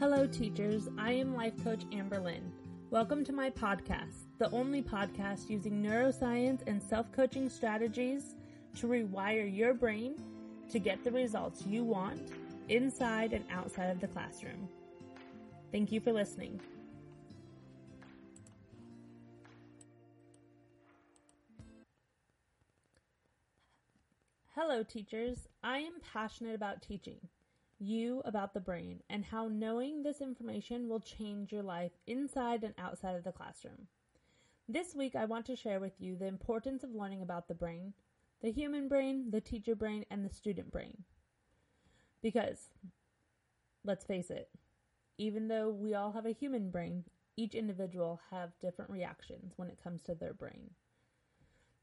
Hello, teachers. I am life coach Amber Lynn. Welcome to my podcast, the only podcast using neuroscience and self coaching strategies to rewire your brain to get the results you want inside and outside of the classroom. Thank you for listening. Hello, teachers. I am passionate about teaching you about the brain and how knowing this information will change your life inside and outside of the classroom. This week, I want to share with you the importance of learning about the brain, the human brain, the teacher brain, and the student brain. Because, let's face it, even though we all have a human brain, each individual have different reactions when it comes to their brain.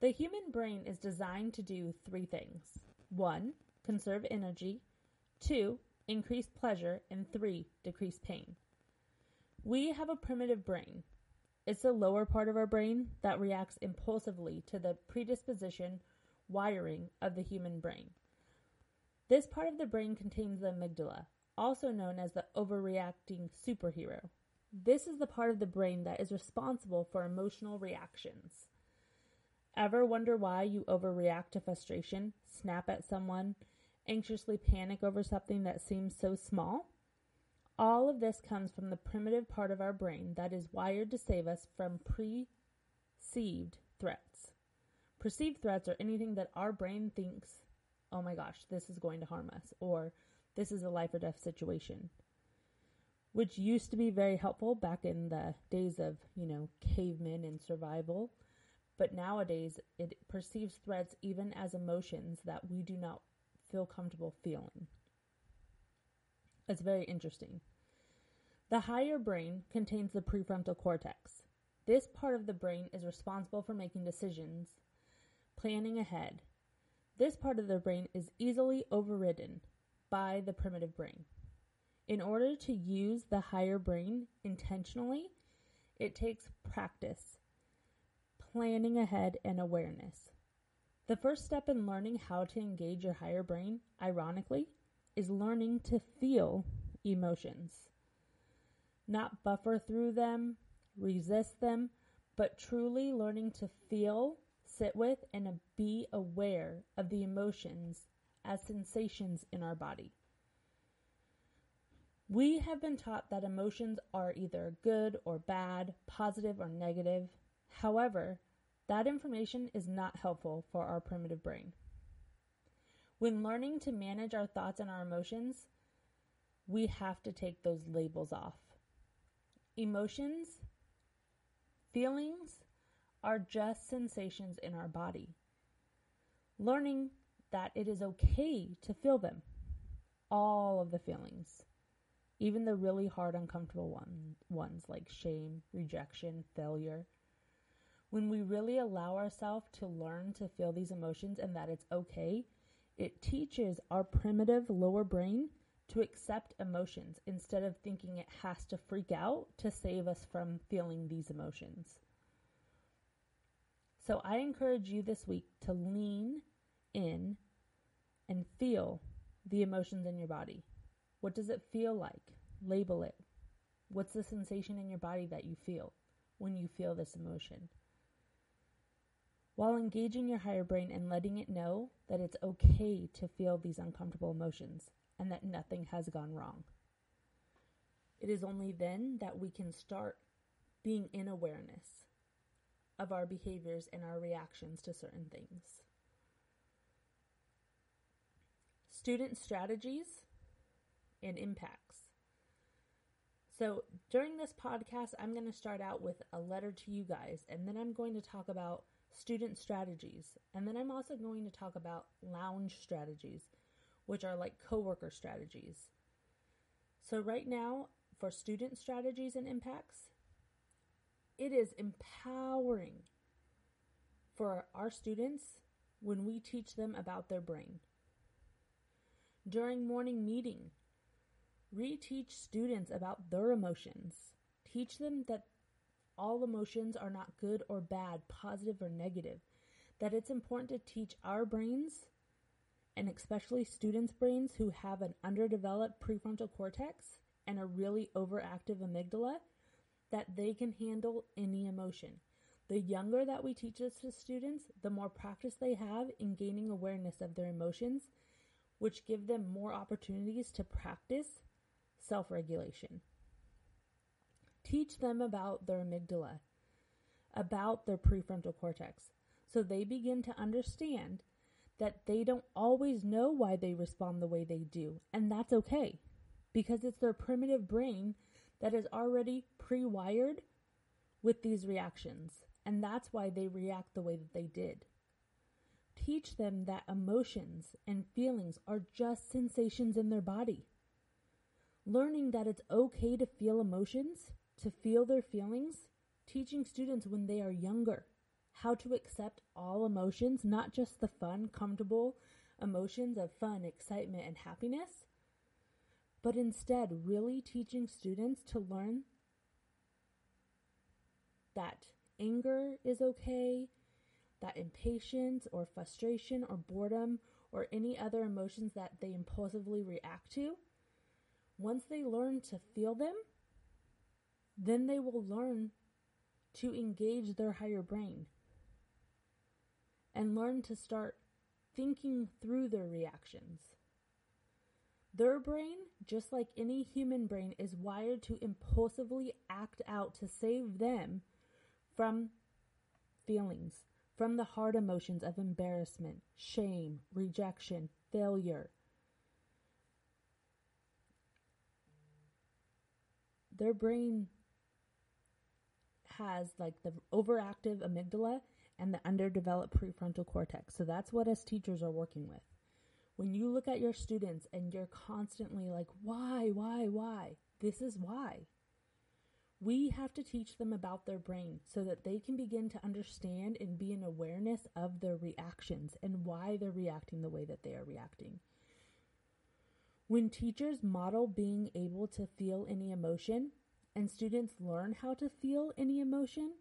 The human brain is designed to do three things. One, conserve energy. Two, increase pleasure. And three, decrease pain. We have a primitive brain. It's the lower part of our brain that reacts impulsively to the predisposition wiring of the human brain. This part of the brain contains the amygdala, also known as the overreacting superhero. This is the part of the brain that is responsible for emotional reactions. Ever wonder why you overreact to frustration, snap at someone, anxiously panic over something that seems so small? All of this comes from the primitive part of our brain that is wired to save us from perceived threats. Perceived threats are anything that our brain thinks, oh my gosh, this is going to harm us, or this is a life or death situation. Which used to be very helpful back in the days of, you know, cavemen and survival. But nowadays, it perceives threats even as emotions that we do not feel comfortable feeling. It's very interesting. The higher brain contains the prefrontal cortex. This part of the brain is responsible for making decisions, planning ahead. This part of the brain is easily overridden by the primitive brain. In order to use the higher brain intentionally, it takes practice, planning ahead, and awareness. The first step in learning how to engage your higher brain, ironically, is learning to feel emotions. Not buffer through them, resist them, but truly learning to feel, sit with, and be aware of the emotions as sensations in our body. We have been taught that emotions are either good or bad, positive or negative. However, that information is not helpful for our primitive brain. When learning to manage our thoughts and our emotions, we have to take those labels off. Emotions, feelings are just sensations in our body. Learning that it is okay to feel them, all of the feelings, even the really hard, uncomfortable one, ones like shame, rejection, failure when we really allow ourselves to learn to feel these emotions and that it's okay, it teaches our primitive lower brain to accept emotions instead of thinking it has to freak out to save us from feeling these emotions. So I encourage you this week to lean in and feel the emotions in your body. What does it feel like? Label it. What's the sensation in your body that you feel when you feel this emotion? While engaging your higher brain and letting it know that it's okay to feel these uncomfortable emotions and that nothing has gone wrong. It is only then that we can start being in awareness of our behaviors and our reactions to certain things. Student strategies and impacts. So, during this podcast, I'm going to start out with a letter to you guys, and then I'm going to talk about student strategies. And then I'm also going to talk about lounge strategies, which are like coworker strategies. So, right now, for student strategies and impacts, it is empowering for our students when we teach them about their brain. During morning meeting, reteach students about their emotions. Teach them that all emotions are not good or bad, positive or negative. That it's important to teach our brains, and especially students' brains who have an underdeveloped prefrontal cortex, and a really overactive amygdala that they can handle any emotion. The younger that we teach this to students, the more practice they have in gaining awareness of their emotions, which give them more opportunities to practice self regulation. Teach them about their amygdala, about their prefrontal cortex, so they begin to understand that they don't always know why they respond the way they do, and that's okay because it's their primitive brain that is already pre wired with these reactions, and that's why they react the way that they did. Teach them that emotions and feelings are just sensations in their body. Learning that it's okay to feel emotions, to feel their feelings, teaching students when they are younger how to accept all emotions, not just the fun, comfortable emotions of fun, excitement, and happiness, but instead really teaching students to learn that anger is okay, that impatience or frustration or boredom or any other emotions that they impulsively react to, once they learn to feel them, then they will learn to engage their higher brain and learn to start thinking through their reactions. Their brain, just like any human brain, is wired to impulsively act out to save them from feelings, from the hard emotions of embarrassment, shame, rejection, failure. Their brain has like the overactive amygdala and the underdeveloped prefrontal cortex. So that's what us teachers are working with. When you look at your students and you're constantly like, why, why, why? This is why. We have to teach them about their brain so that they can begin to understand and be in awareness of their reactions and why they're reacting the way that they are reacting. When teachers model being able to feel any emotion and students learn how to feel any emotion,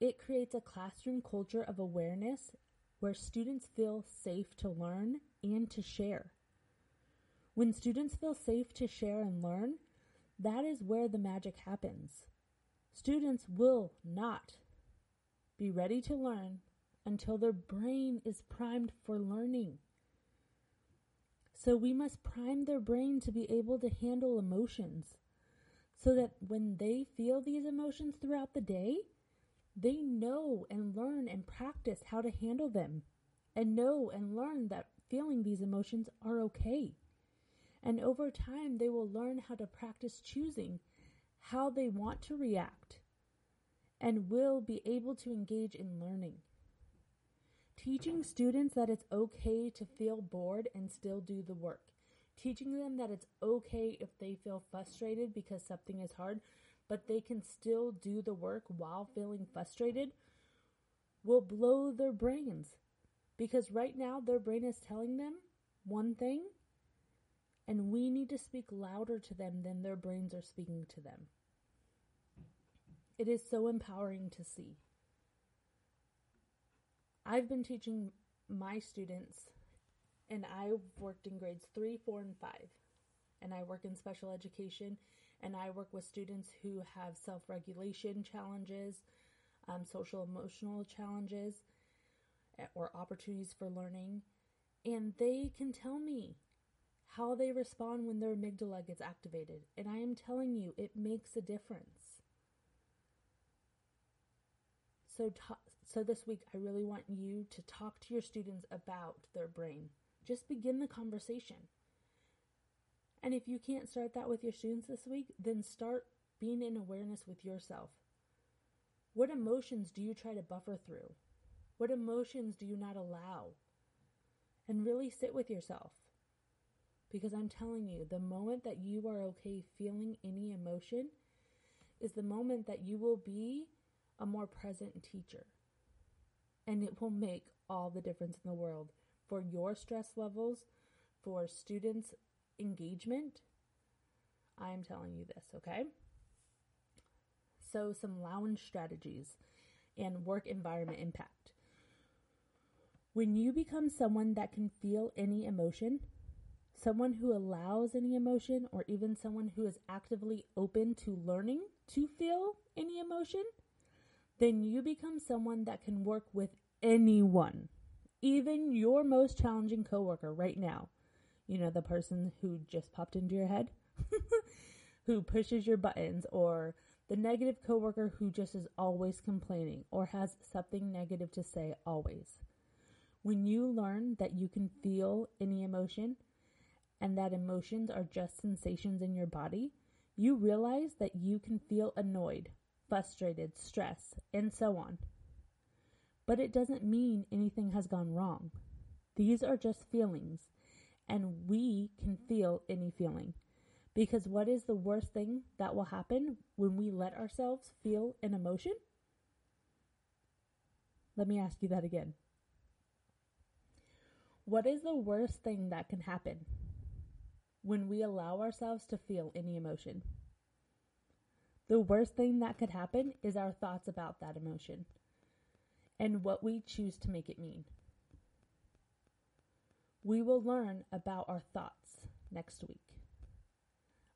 it creates a classroom culture of awareness where students feel safe to learn and to share. When students feel safe to share and learn, that is where the magic happens. Students will not be ready to learn until their brain is primed for learning. So we must prime their brain to be able to handle emotions so that when they feel these emotions throughout the day, they know and learn and practice how to handle them and know and learn that feeling these emotions are okay. And over time, they will learn how to practice choosing how they want to react and will be able to engage in learning. Teaching students that it's okay to feel bored and still do the work. Teaching them that it's okay if they feel frustrated because something is hard, but they can still do the work while feeling frustrated will blow their brains. Because right now, their brain is telling them one thing, and we need to speak louder to them than their brains are speaking to them. It is so empowering to see. I've been teaching my students, and I've worked in grades three, four, and five. And I work in special education and I work with students who have self regulation challenges, um, social emotional challenges, eh, or opportunities for learning, and they can tell me how they respond when their amygdala gets activated. And I am telling you, it makes a difference. So, so this week, I really want you to talk to your students about their brain. Just begin the conversation. And if you can't start that with your students this week, then start being in awareness with yourself. What emotions do you try to buffer through? What emotions do you not allow? And really sit with yourself. Because I'm telling you, the moment that you are okay feeling any emotion is the moment that you will be a more present teacher. And it will make all the difference in the world for your stress levels, for students' engagement, I'm telling you this, okay? So, some lounge strategies and work environment impact. When you become someone that can feel any emotion, someone who allows any emotion, or even someone who is actively open to learning to feel any emotion, then you become someone that can work with anyone, even your most challenging coworker right now. You know, the person who just popped into your head, who pushes your buttons, or the negative coworker who just is always complaining or has something negative to say always. When you learn that you can feel any emotion and that emotions are just sensations in your body, you realize that you can feel annoyed, frustrated, stressed, and so on. But it doesn't mean anything has gone wrong. These are just feelings, and we can feel any feeling. Because what is the worst thing that will happen when we let ourselves feel an emotion? Let me ask you that again. What is the worst thing that can happen when we allow ourselves to feel any emotion? The worst thing that could happen is our thoughts about that emotion and what we choose to make it mean. We will learn about our thoughts next week.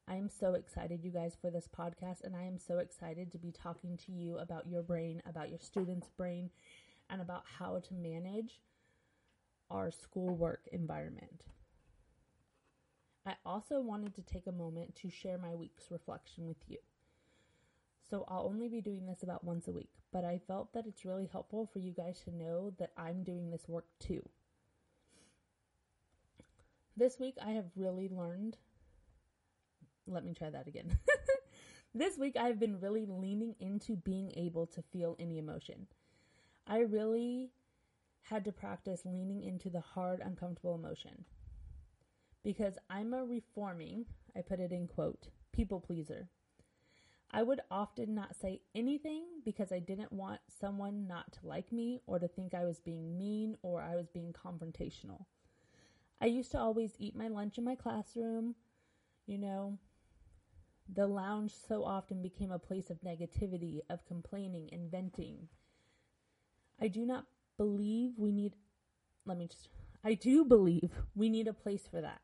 I am so excited, you guys, for this podcast, and I am so excited to be talking to you about your brain, about your students' brain, and about how to manage our schoolwork environment. I also wanted to take a moment to share my week's reflection with you. So I'll only be doing this about once a week, but I felt that it's really helpful for you guys to know that I'm doing this work too. This week I have really learned let me try that again. this week I've been really leaning into being able to feel any emotion. I really had to practice leaning into the hard, uncomfortable emotion. Because I'm a reforming, I put it in quote, people pleaser. I would often not say anything because I didn't want someone not to like me or to think I was being mean or I was being confrontational. I used to always eat my lunch in my classroom, you know, the lounge so often became a place of negativity, of complaining and venting. I do not believe we need, let me just, I do believe we need a place for that.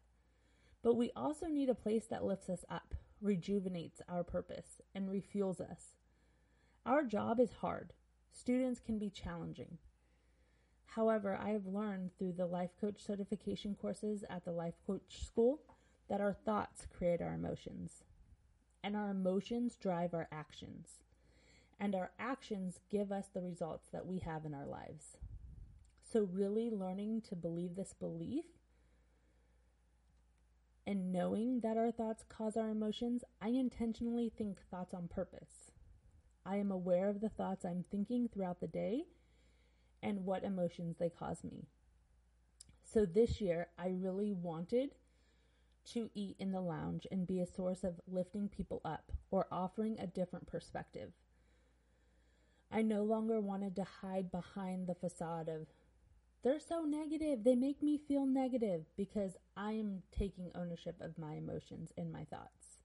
But we also need a place that lifts us up, rejuvenates our purpose, and refuels us. Our job is hard. Students can be challenging. However, I have learned through the life coach certification courses at the life coach school that our thoughts create our emotions and our emotions drive our actions. And our actions give us the results that we have in our lives. So, really learning to believe this belief and knowing that our thoughts cause our emotions, I intentionally think thoughts on purpose. I am aware of the thoughts I'm thinking throughout the day and what emotions they cause me. So, this year, I really wanted to eat in the lounge and be a source of lifting people up or offering a different perspective. I no longer wanted to hide behind the facade of, they're so negative, they make me feel negative, because I am taking ownership of my emotions and my thoughts.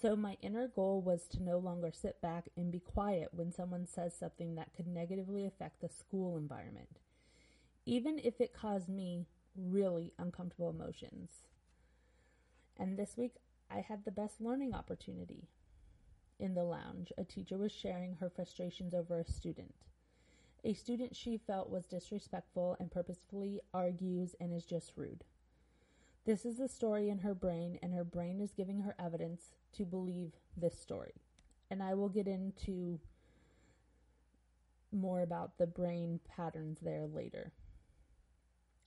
So, my inner goal was to no longer sit back and be quiet when someone says something that could negatively affect the school environment, even if it caused me really uncomfortable emotions. And this week, I had the best learning opportunity. In the lounge, a teacher was sharing her frustrations over a student. A student she felt was disrespectful and purposefully argues and is just rude. This is the story in her brain, and her brain is giving her evidence to believe this story. And I will get into more about the brain patterns there later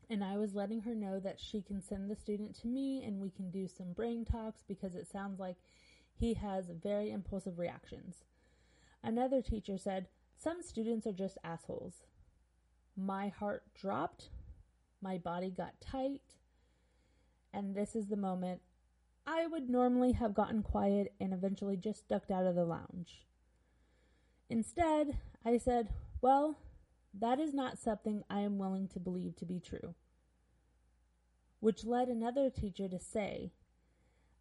and I was letting her know that she can send the student to me and we can do some brain talks because it sounds like he has very impulsive reactions. Another teacher said, Some students are just assholes. My heart dropped, my body got tight, and this is the moment I would normally have gotten quiet and eventually just ducked out of the lounge. Instead, I said, Well, that is not something I am willing to believe to be true. Which led another teacher to say,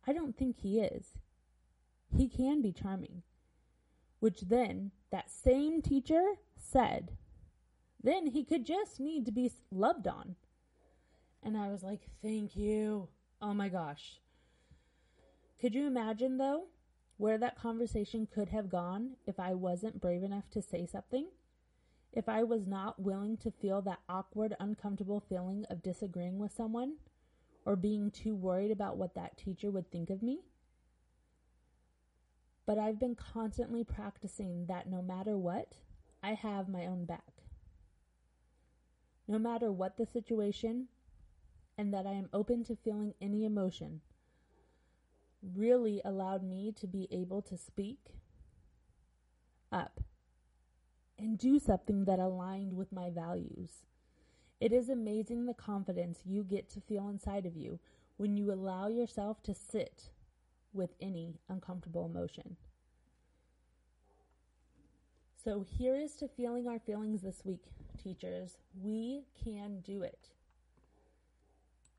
I don't think he is. He can be charming. Which then that same teacher said, then he could just need to be loved on. And I was like, thank you. Oh my gosh. Could you imagine, though, where that conversation could have gone if I wasn't brave enough to say something? If I was not willing to feel that awkward, uncomfortable feeling of disagreeing with someone or being too worried about what that teacher would think of me? But I've been constantly practicing that no matter what, I have my own back. No matter what the situation, and that I am open to feeling any emotion, really allowed me to be able to speak up and do something that aligned with my values. It is amazing the confidence you get to feel inside of you when you allow yourself to sit with any uncomfortable emotion. So, here is to feeling our feelings this week, teachers. We can do it.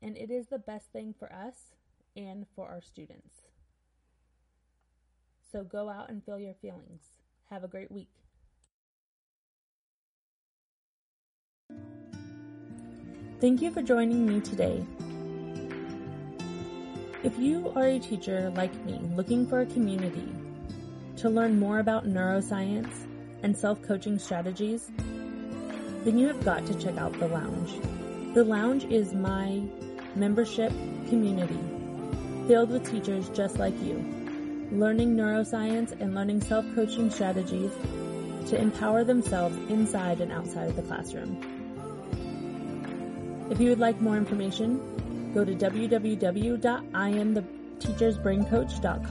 And it is the best thing for us and for our students. So, go out and feel your feelings. Have a great week. Thank you for joining me today. If you are a teacher like me looking for a community to learn more about neuroscience and self coaching strategies, then you have got to check out The Lounge. The Lounge is my membership community filled with teachers just like you, learning neuroscience and learning self coaching strategies to empower themselves inside and outside of the classroom. If you would like more information, go to www.iamtheteachersbraincoach.com